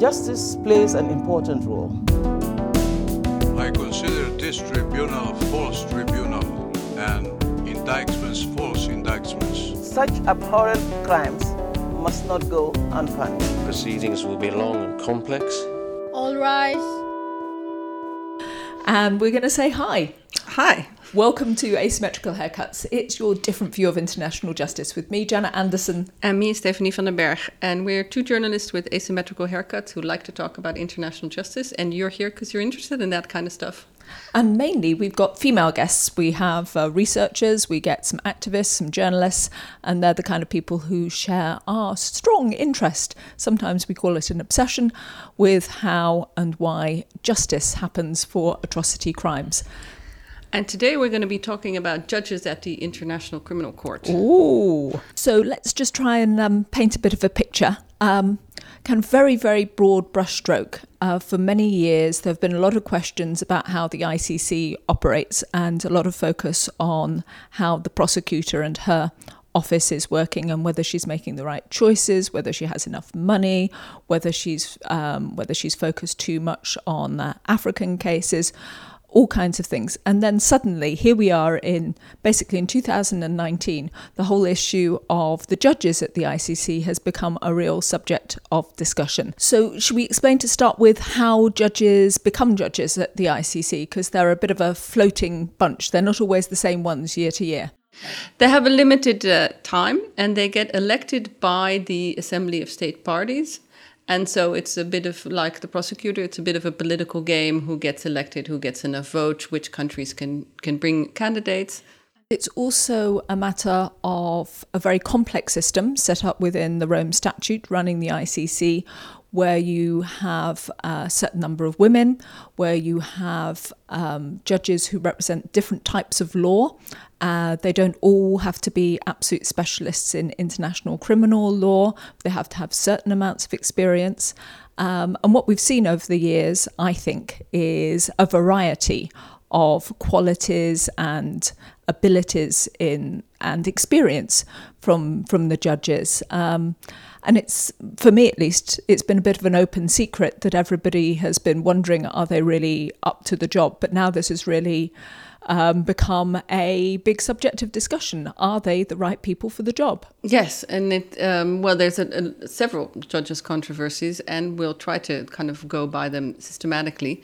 Justice plays an important role. I consider this tribunal a false tribunal and indictments false indictments. Such abhorrent crimes must not go unpunished. Proceedings will be long and complex. All rise. And we're going to say hi. Hi. Welcome to Asymmetrical Haircuts. It's your different view of international justice with me, Janet Anderson. And me, Stephanie van den Berg. And we're two journalists with asymmetrical haircuts who like to talk about international justice. And you're here because you're interested in that kind of stuff. And mainly, we've got female guests. We have uh, researchers, we get some activists, some journalists, and they're the kind of people who share our strong interest. Sometimes we call it an obsession with how and why justice happens for atrocity crimes. And today we're going to be talking about judges at the International Criminal Court. Ooh. So let's just try and um, paint a bit of a picture. Um, kind of very, very broad brushstroke. Uh, for many years, there have been a lot of questions about how the ICC operates and a lot of focus on how the prosecutor and her office is working and whether she's making the right choices, whether she has enough money, whether she's um, whether she's focused too much on uh, African cases all kinds of things. And then suddenly, here we are in basically in 2019, the whole issue of the judges at the ICC has become a real subject of discussion. So, should we explain to start with how judges become judges at the ICC? Because they're a bit of a floating bunch, they're not always the same ones year to year. They have a limited uh, time and they get elected by the Assembly of State Parties. And so it's a bit of like the prosecutor, it's a bit of a political game who gets elected, who gets enough votes, which countries can, can bring candidates. It's also a matter of a very complex system set up within the Rome Statute running the ICC, where you have a certain number of women, where you have um, judges who represent different types of law. Uh, they don't all have to be absolute specialists in international criminal law, they have to have certain amounts of experience. Um, and what we've seen over the years, I think, is a variety of qualities and abilities in and experience from from the judges. Um, and it's for me at least, it's been a bit of an open secret that everybody has been wondering, are they really up to the job? But now this has really um, become a big subject of discussion. Are they the right people for the job? Yes, and it um, well, there's a, a, several judges' controversies, and we'll try to kind of go by them systematically.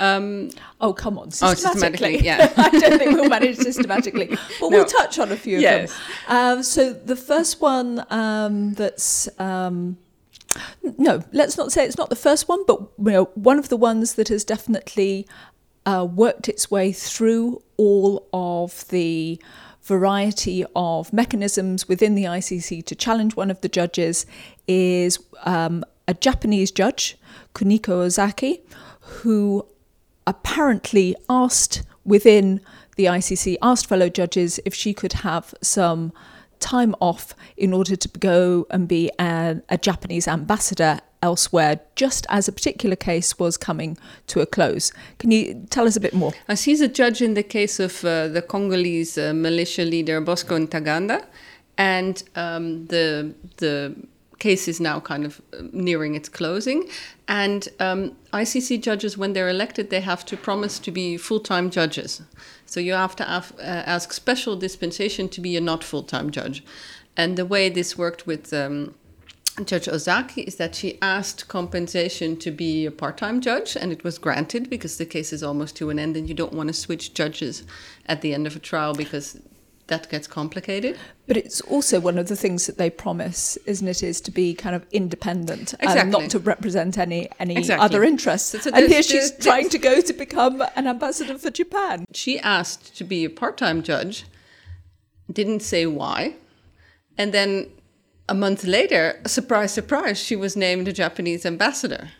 Um, oh, come on, systematically. Oh, systematically yeah. I don't think we'll manage systematically. But no. we'll touch on a few of yes. them. Um, so the first one um, that's. Um, no, let's not say it's not the first one, but you know, one of the ones that has definitely uh, worked its way through all of the variety of mechanisms within the ICC to challenge one of the judges is um, a Japanese judge, Kuniko Ozaki, who apparently asked within the ICC, asked fellow judges if she could have some time off in order to go and be a, Japanese ambassador elsewhere, just as a particular case was coming to a close. Can you tell us a bit more? As he's a judge in the case of uh, the Congolese uh, militia leader Bosco Ntaganda, and um, the the case is now kind of uh, nearing its closing. And um, ICC judges, when they're elected, they have to promise to be full time judges. So you have to have, uh, ask special dispensation to be a not full time judge. And the way this worked with um, Judge Ozaki is that she asked compensation to be a part time judge, and it was granted because the case is almost to an end, and you don't want to switch judges at the end of a trial because that gets complicated. But it's also one of the things that they promise, isn't it, is to be kind of independent exactly. and not to represent any any exactly. other interests. So, so and here she's trying to go to become an ambassador for Japan. She asked to be a part-time judge, didn't say why, and then a month later, surprise, surprise, she was named a Japanese ambassador.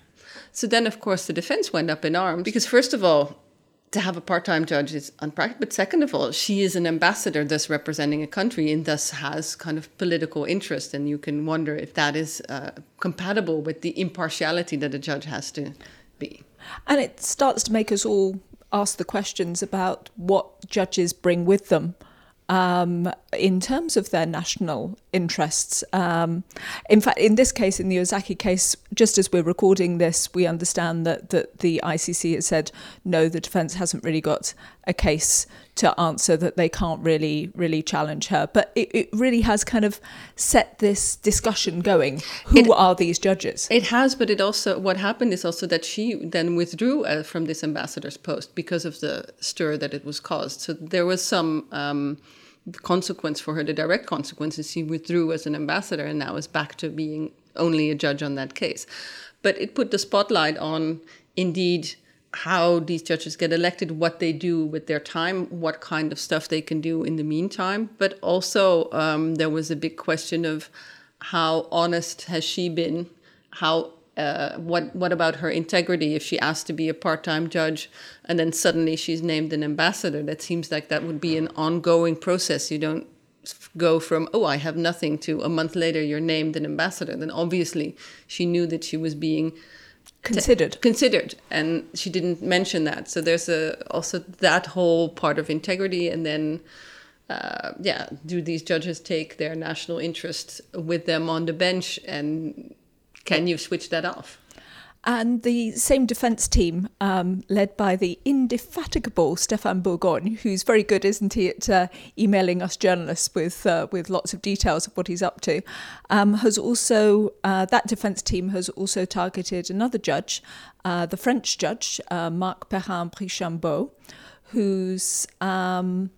So then, of course, the defense went up in arms because, first of all, to have a part-time judge is unpractical. But second of all, she is an ambassador, thus representing a country, and thus has kind of political interest. And you can wonder if that is uh, compatible with the impartiality that a judge has to be. And it starts to make us all ask the questions about what judges bring with them um, in terms of their national interests. Um, in fact, in this case, in the Ozaki case, just as we're recording this, we understand that, that the ICC has said no, the defence hasn't really got a case to answer that they can't really really challenge her. But it, it really has kind of set this discussion going. Who It- are these judges? It has, but it also what happened is also that she then withdrew uh, from this ambassador's post because of the stir that it was caused. So there was some um, consequence for her. The direct consequence is she withdrew as an ambassador and now is back to being only a judge on that case. But it put the spotlight on indeed how these judges get elected, what they do with their time, what kind of stuff they can do in the meantime. But also, um, there was a big question of how honest has she been? How uh, what what about her integrity if she asked to be a part-time judge and then suddenly she's named an ambassador? That seems like that would be an ongoing process. You don't go from oh I have nothing to a month later you're named an ambassador. Then obviously she knew that she was being Considered. considered and she didn't mention that so there's a also that whole part of integrity and then uh, yeah do these judges take their national interest with them on the bench and can you switch that off And the same defence team, um, led by the indefatigable Stefan Bourgon, who's very good, isn't he, at uh, emailing us journalists with uh, with lots of details of what he's up to, um, has also uh, that defence team has also targeted another judge, uh, the French judge uh, Marc Perrin Brichambaut, who's um,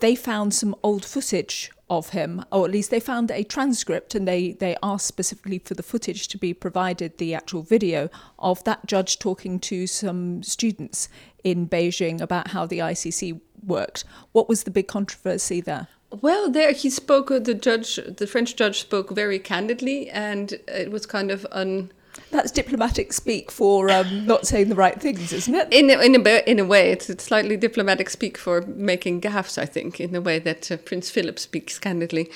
they found some old footage of him, or at least they found a transcript, and they they asked specifically for the footage to be provided, the actual video of that judge talking to some students in Beijing about how the ICC worked. What was the big controversy there? well there he spoke the judge the french judge spoke very candidly and it was kind of un That's diplomatic speak for um, not saying the right things, isn't it? in a, in a in a way, it's, it's slightly diplomatic speak for making gaffes. I think in the way that uh, Prince Philip speaks candidly.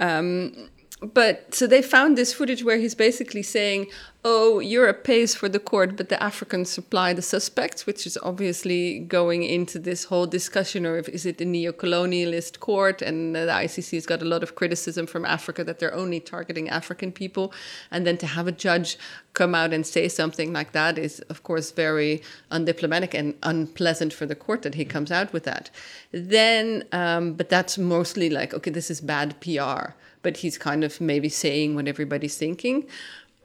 Um, but so they found this footage where he's basically saying, "Oh, Europe pays for the court, but the Africans supply the suspects," which is obviously going into this whole discussion of is it a neo-colonialist court, and the ICC has got a lot of criticism from Africa that they're only targeting African people, and then to have a judge come out and say something like that is, of course, very undiplomatic and unpleasant for the court that he comes out with that. Then, um, but that's mostly like, okay, this is bad PR, but he's kind of maybe saying what everybody's thinking.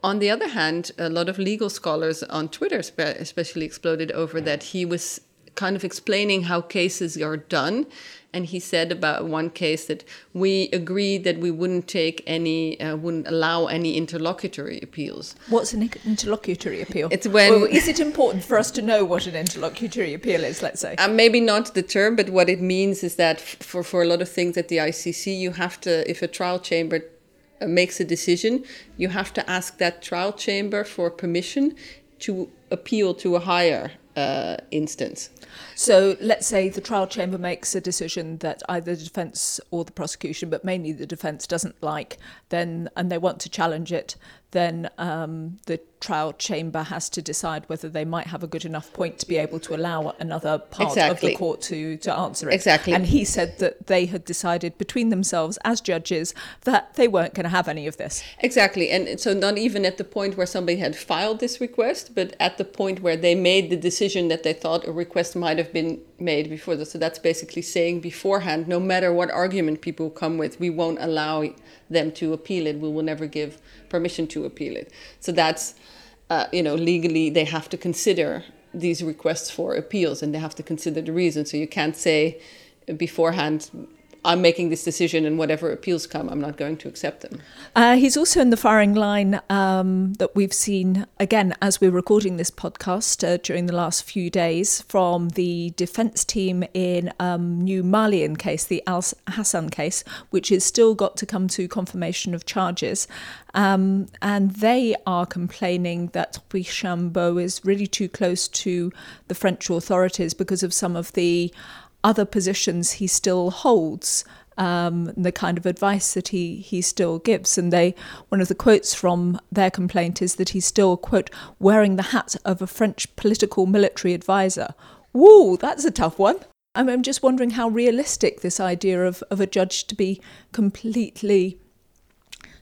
On the other hand, a lot of legal scholars on Twitter, spe- especially, exploded over that he was kind of explaining how cases are done. And he said about one case that we agreed that we wouldn't take any, uh, wouldn't allow any interlocutory appeals. What's an interlocutory appeal? It's when- Or is it important for us to know what an interlocutory appeal is? Let's say. Uh, maybe not the term, but what it means is that for, for a lot of things at the ICC, you have to, if a trial chamber makes a decision, you have to ask that trial chamber for permission to appeal to a higher uh, instance. So let's say the trial chamber makes a decision that either the defence or the prosecution, but mainly the defence, doesn't like, then and they want to challenge it, then um, the trial chamber has to decide whether they might have a good enough point to be able to allow another part of the court to, to answer it. Exactly. And he said that they had decided between themselves as judges that they weren't going to have any of this. Exactly. And so, not even at the point where somebody had filed this request, but at the point where they made the decision that they thought a request might have been made before this. So, that's basically saying beforehand, no matter what argument people come with, we won't allow them to appeal it. We will never give permission to appeal it. So, that's, uh, you know, legally they have to consider these requests for appeals and they have to consider the reason. So, you can't say beforehand, I'm making this decision, and whatever appeals come, I'm not going to accept them. Uh, he's also in the firing line um, that we've seen again as we're recording this podcast uh, during the last few days from the defence team in um, new Malian case, the Al Hassan case, which has still got to come to confirmation of charges. Um, and they are complaining that Richambeau is really too close to the French authorities because of some of the other positions he still holds, um, the kind of advice that he, he still gives. And they one of the quotes from their complaint is that he's still, quote, wearing the hat of a French political military advisor. Woo, that's a tough one. I'm, I'm just wondering how realistic this idea of, of a judge to be completely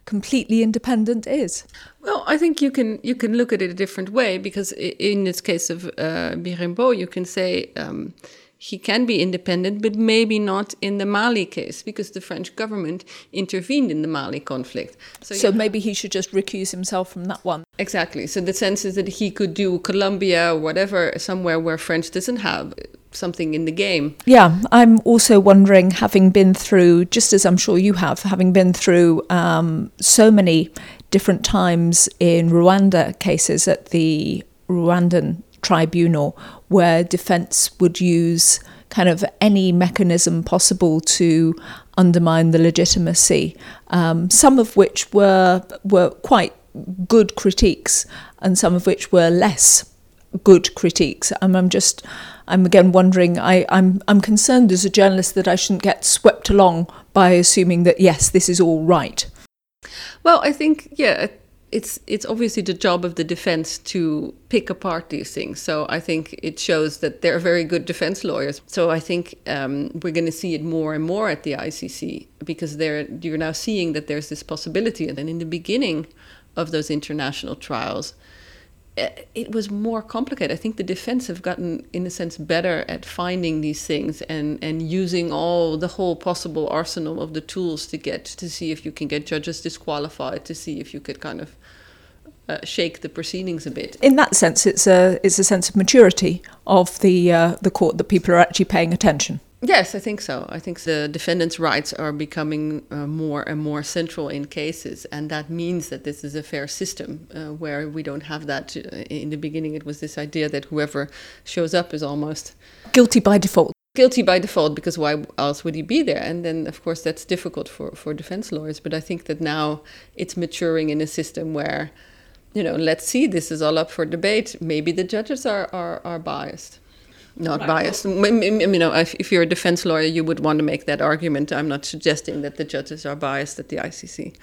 completely independent is. Well, I think you can you can look at it a different way because in this case of uh, you can say um, he can be independent, but maybe not in the Mali case because the French government intervened in the Mali conflict. So, so maybe he should just recuse himself from that one. Exactly. So the sense is that he could do Colombia or whatever somewhere where French doesn't have something in the game. Yeah, I'm also wondering, having been through, just as I'm sure you have, having been through um, so many different times in Rwanda cases at the Rwandan tribunal, where defence would use kind of any mechanism possible to undermine the legitimacy, um, some of which were were quite good critiques, and some of which were less good critiques. And I'm just, I'm again wondering. I, I'm I'm concerned as a journalist that I shouldn't get swept along by assuming that yes, this is all right. Well, I think yeah, it's it's obviously the job of the defense to pick apart these things. So I think it shows that they're very good defense lawyers. So I think um, we're going to see it more and more at the ICC because they're you're now seeing that there's this possibility. And then in the beginning of those international trials, it was more complicated. I think the defense have gotten, in a sense, better at finding these things and, and using all the whole possible arsenal of the tools to get to see if you can get judges disqualified, to see if you could kind of uh, shake the proceedings a bit. In that sense, it's a it's a sense of maturity of the uh, the court that people are actually paying attention. Yes, I think so. I think the defendant's rights are becoming uh, more and more central in cases, and that means that this is a fair system uh, where we don't have that. Uh, in the beginning, it was this idea that whoever shows up is almost guilty by default. Guilty by default, because why else would he be there? And then, of course, that's difficult for, for defense lawyers. But I think that now it's maturing in a system where, you know, let's see, this is all up for debate. Maybe the judges are, are, are biased not biased. You know, if you're a defense lawyer, you would want to make that argument. I'm not suggesting that the judges are biased at the ICC.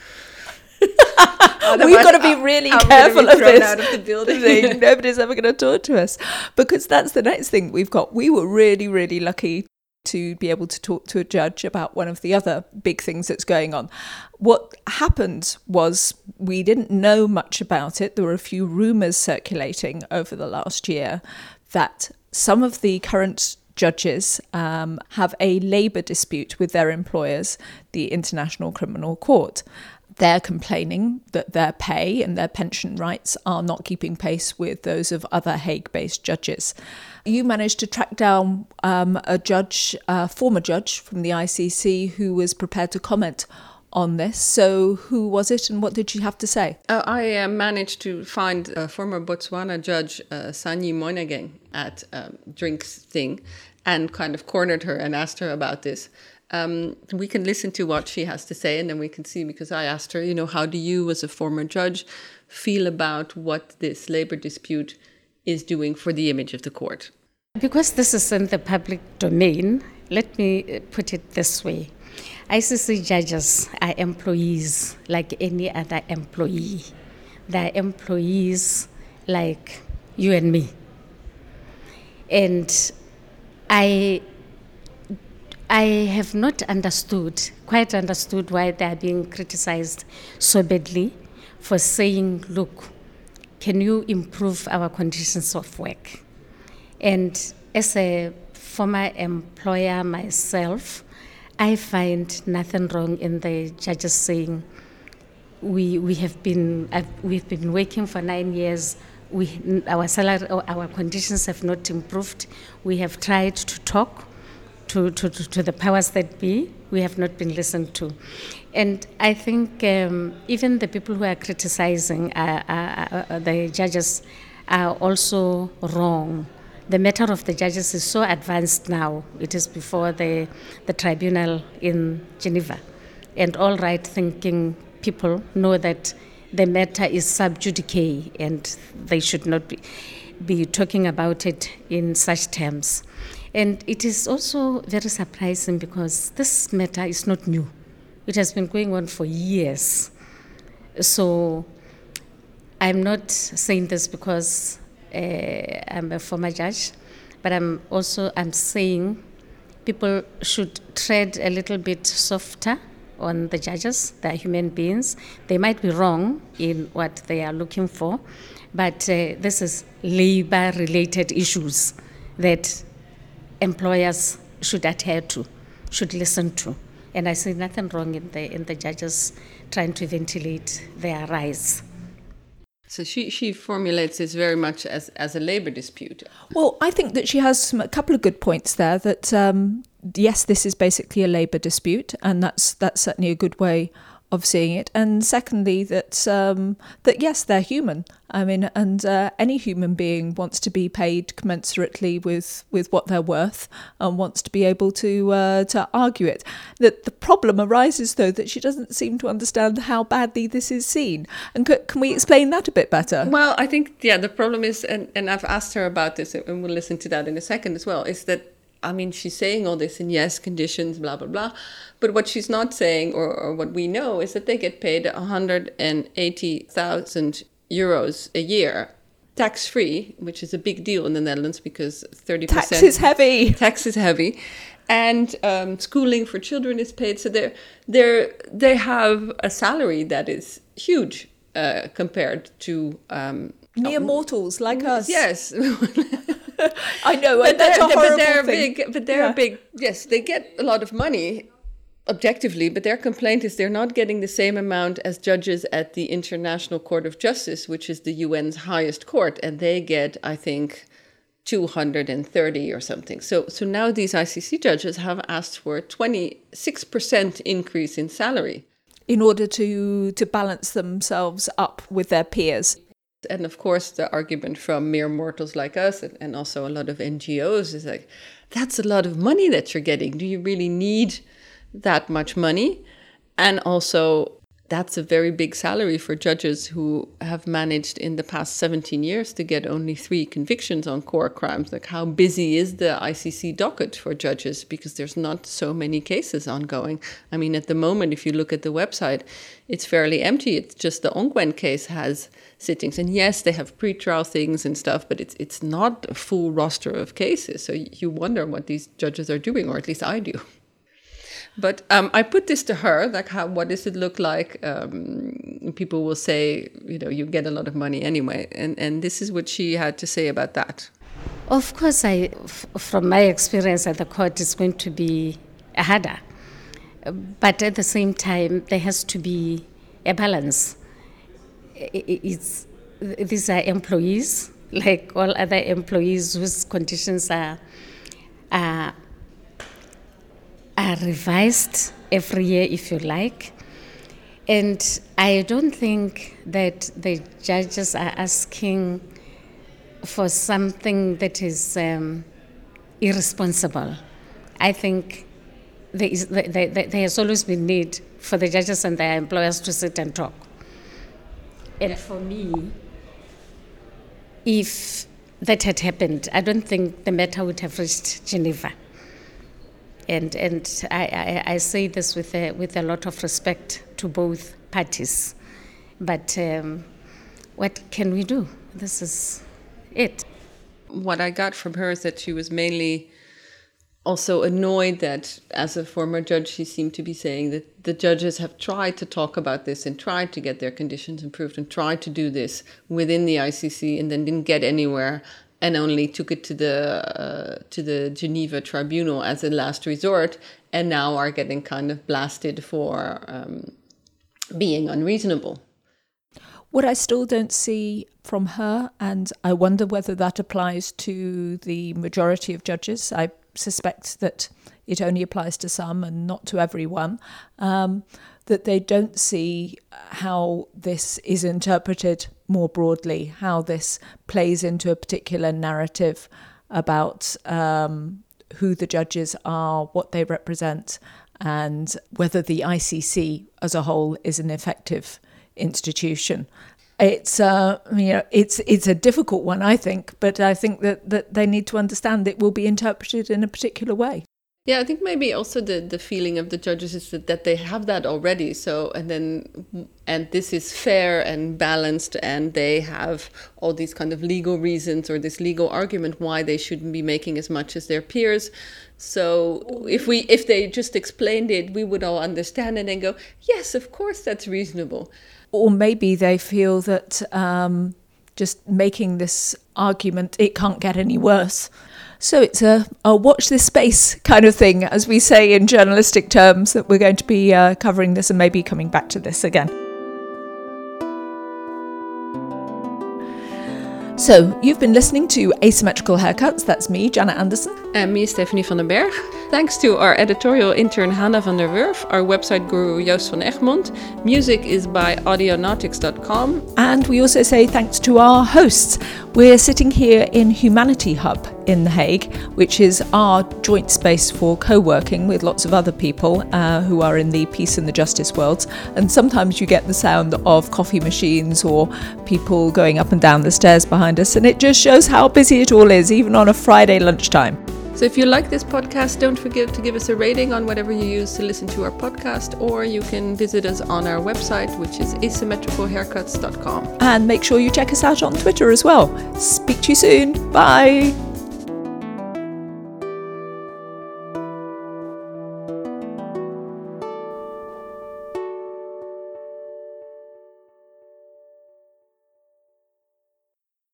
We've got to be really I'm careful be of this. Out of the building. Nobody's ever going to talk to us because that's the next thing we've got. We were really, really lucky to be able to talk to a judge about one of the other big things that's going on. What happened was we didn't know much about it. There were a few rumours circulating over the last year that some of the current judges um, have a labour dispute with their employers, the International Criminal Court. They're complaining that their pay and their pension rights are not keeping pace with those of other Hague based judges. You managed to track down um, a judge, a former judge from the ICC, who was prepared to comment on this. So, who was it and what did she have to say? Uh, I uh, managed to find a former Botswana judge, uh, Sanji Monageng, at um, Drinks Thing and kind of cornered her and asked her about this. Um, we can listen to what she has to say and then we can see because I asked her, you know, how do you, as a former judge, feel about what this labor dispute is doing for the image of the court? Because this is in the public domain, let me put it this way ICC judges are employees like any other employee. They're employees like you and me. And I I have not understood, quite understood why they are being criticized so badly for saying, look, can you improve our conditions of work? And as a former employer myself, I find nothing wrong in the judges saying we we have been uh, we've been working for nine years. We our salary our conditions have not improved. We have tried to talk to, to, to the powers that be. We have not been listened to, and I think um, even the people who are criticizing uh, uh, uh the judges are also wrong the matter of the judges is so advanced now. It is before the, the tribunal in Geneva. And all right thinking people know that the matter is sub judice and they should not be, be talking about it in such terms. And it is also very surprising because this matter is not new. It has been going on for years. So I'm not saying this because I'm a former judge, but I'm also I'm saying people should tread a little bit softer on the judges. They are human beings. They might be wrong in what they are looking for, but uh, this is labor related issues that employers should adhere to, should listen to. And I see nothing wrong in the, in the judges trying to ventilate their rights. So she, she formulates this very much as, as a labor dispute. Well, I think that she has some, a couple of good points there. That um, yes, this is basically a labour dispute, and that's that's certainly a good way of seeing it. And secondly, that um, that yes, they're human. I mean, and uh, any human being wants to be paid commensurately with, with what they're worth and wants to be able to uh, to argue it. That the problem arises though that she doesn't seem to understand how badly this is seen. And c- can we explain that a bit better? Well, I think yeah, the problem is, and, and I've asked her about this, and we'll listen to that in a second as well. Is that I mean, she's saying all this in yes, conditions, blah, blah, blah. But what she's not saying, or, or what we know, is that they get paid 180,000 euros a year tax free, which is a big deal in the Netherlands because 30% Tax is heavy. Tax is heavy. And um, schooling for children is paid. So they're, they're, they have a salary that is huge uh, compared to. Um, Mere mortals like mm, us. Yes. I know, but that's they're, a horrible but they're thing. big. But they're Yeah. big. Yes, they get a lot of money objectively, but their complaint is they're not getting the same amount as judges at the International Court of Justice, which is the UN's highest court, and they get, I think, 230 or something. So, so now these ICC judges have asked for a 26% increase in salary. in order to to balance themselves up with their peers. And of course, the argument from mere mortals like us and, and also a lot of NGOs is like, that's a lot of money that you're getting. Do you really need that much money? And also, that's a very big salary for judges who have managed in the past 17 years to get only three convictions on core crimes. Like, how busy is the ICC docket for judges? Because there's not so many cases ongoing. I mean, at the moment, if you look at the website, it's fairly empty. It's just the Ongwen case has sittings. And yes, they have pretrial things and stuff, but it's, it's not a full roster of cases. So you wonder what these judges are doing, or at least I do. But um, I put this to her, like, how, what does it look like? Um, people will say, you know, you get a lot of money anyway. And, and this is what she had to say about that. Of course, I, f- from my experience at the court, it's going to be harder. But at the same time, there has to be a balance. It's, these are employees, like all other employees whose conditions are, are, are revised every year, if you like. And I don't think that the judges are asking for something that is um, irresponsible. I think there, is, there, there, there has always been need for the judges and their employers to sit and talk. And for me, if that had happened, I don't think the matter would have reached Geneva. And, and I, I, I say this with a, with a lot of respect to both parties. But um, what can we do? This is it. What I got from her is that she was mainly also annoyed that, as a former judge, she seemed to be saying that the judges have tried to talk about this and tried to get their conditions improved and tried to do this within the ICC and then didn't get anywhere and only took it to the uh, to the Geneva Tribunal as a last resort and now are getting kind of blasted for um, being unreasonable. What I still don't see from her, and I wonder whether that applies to the majority of judges. I suspect that it only applies to some and not to everyone. Um, that they don't see how this is interpreted more broadly, how this plays into a particular narrative about um, who the judges are, what they represent, and whether the ICC as a whole is an effective institution. It's uh, you know it's it's a difficult one, I think, but I think that, that they need to understand it will be interpreted in a particular way. Yeah, I think maybe also the, the feeling of the judges is that, that they have that already. So, and then, and this is fair and balanced, and they have all these kind of legal reasons or this legal argument why they shouldn't be making as much as their peers. So, if we if they just explained it, we would all understand and go, yes, of course, that's reasonable. Or maybe they feel that um, just making this argument, it can't get any worse. So it's a, a, watch this space kind of thing, as we say in journalistic terms, that we're going to be uh, covering this and maybe coming back to this again. So, you've been listening to Asymmetrical Haircuts. That's me, Janet Anderson. And me, Stephanie van den Berg. Thanks to our editorial intern Hanna van der Werf, our website guru Joost van Egmond. Music is by audionautics.com. And we also say thanks to our hosts. We're sitting here in Humanity Hub in The Hague, which is our joint space for co working with lots of other people uh, who are in the peace and the justice worlds. And sometimes you get the sound of coffee machines or people going up and down the stairs behind us, and it just shows how busy it all is, even on a Friday lunchtime. So if you like this podcast, don't forget to give us a rating on whatever you use to listen to our podcast, or you can visit us on our website, which is asymmetricalhaircuts.com. And make sure you check us out on Twitter as well. Speak to you soon. Bye.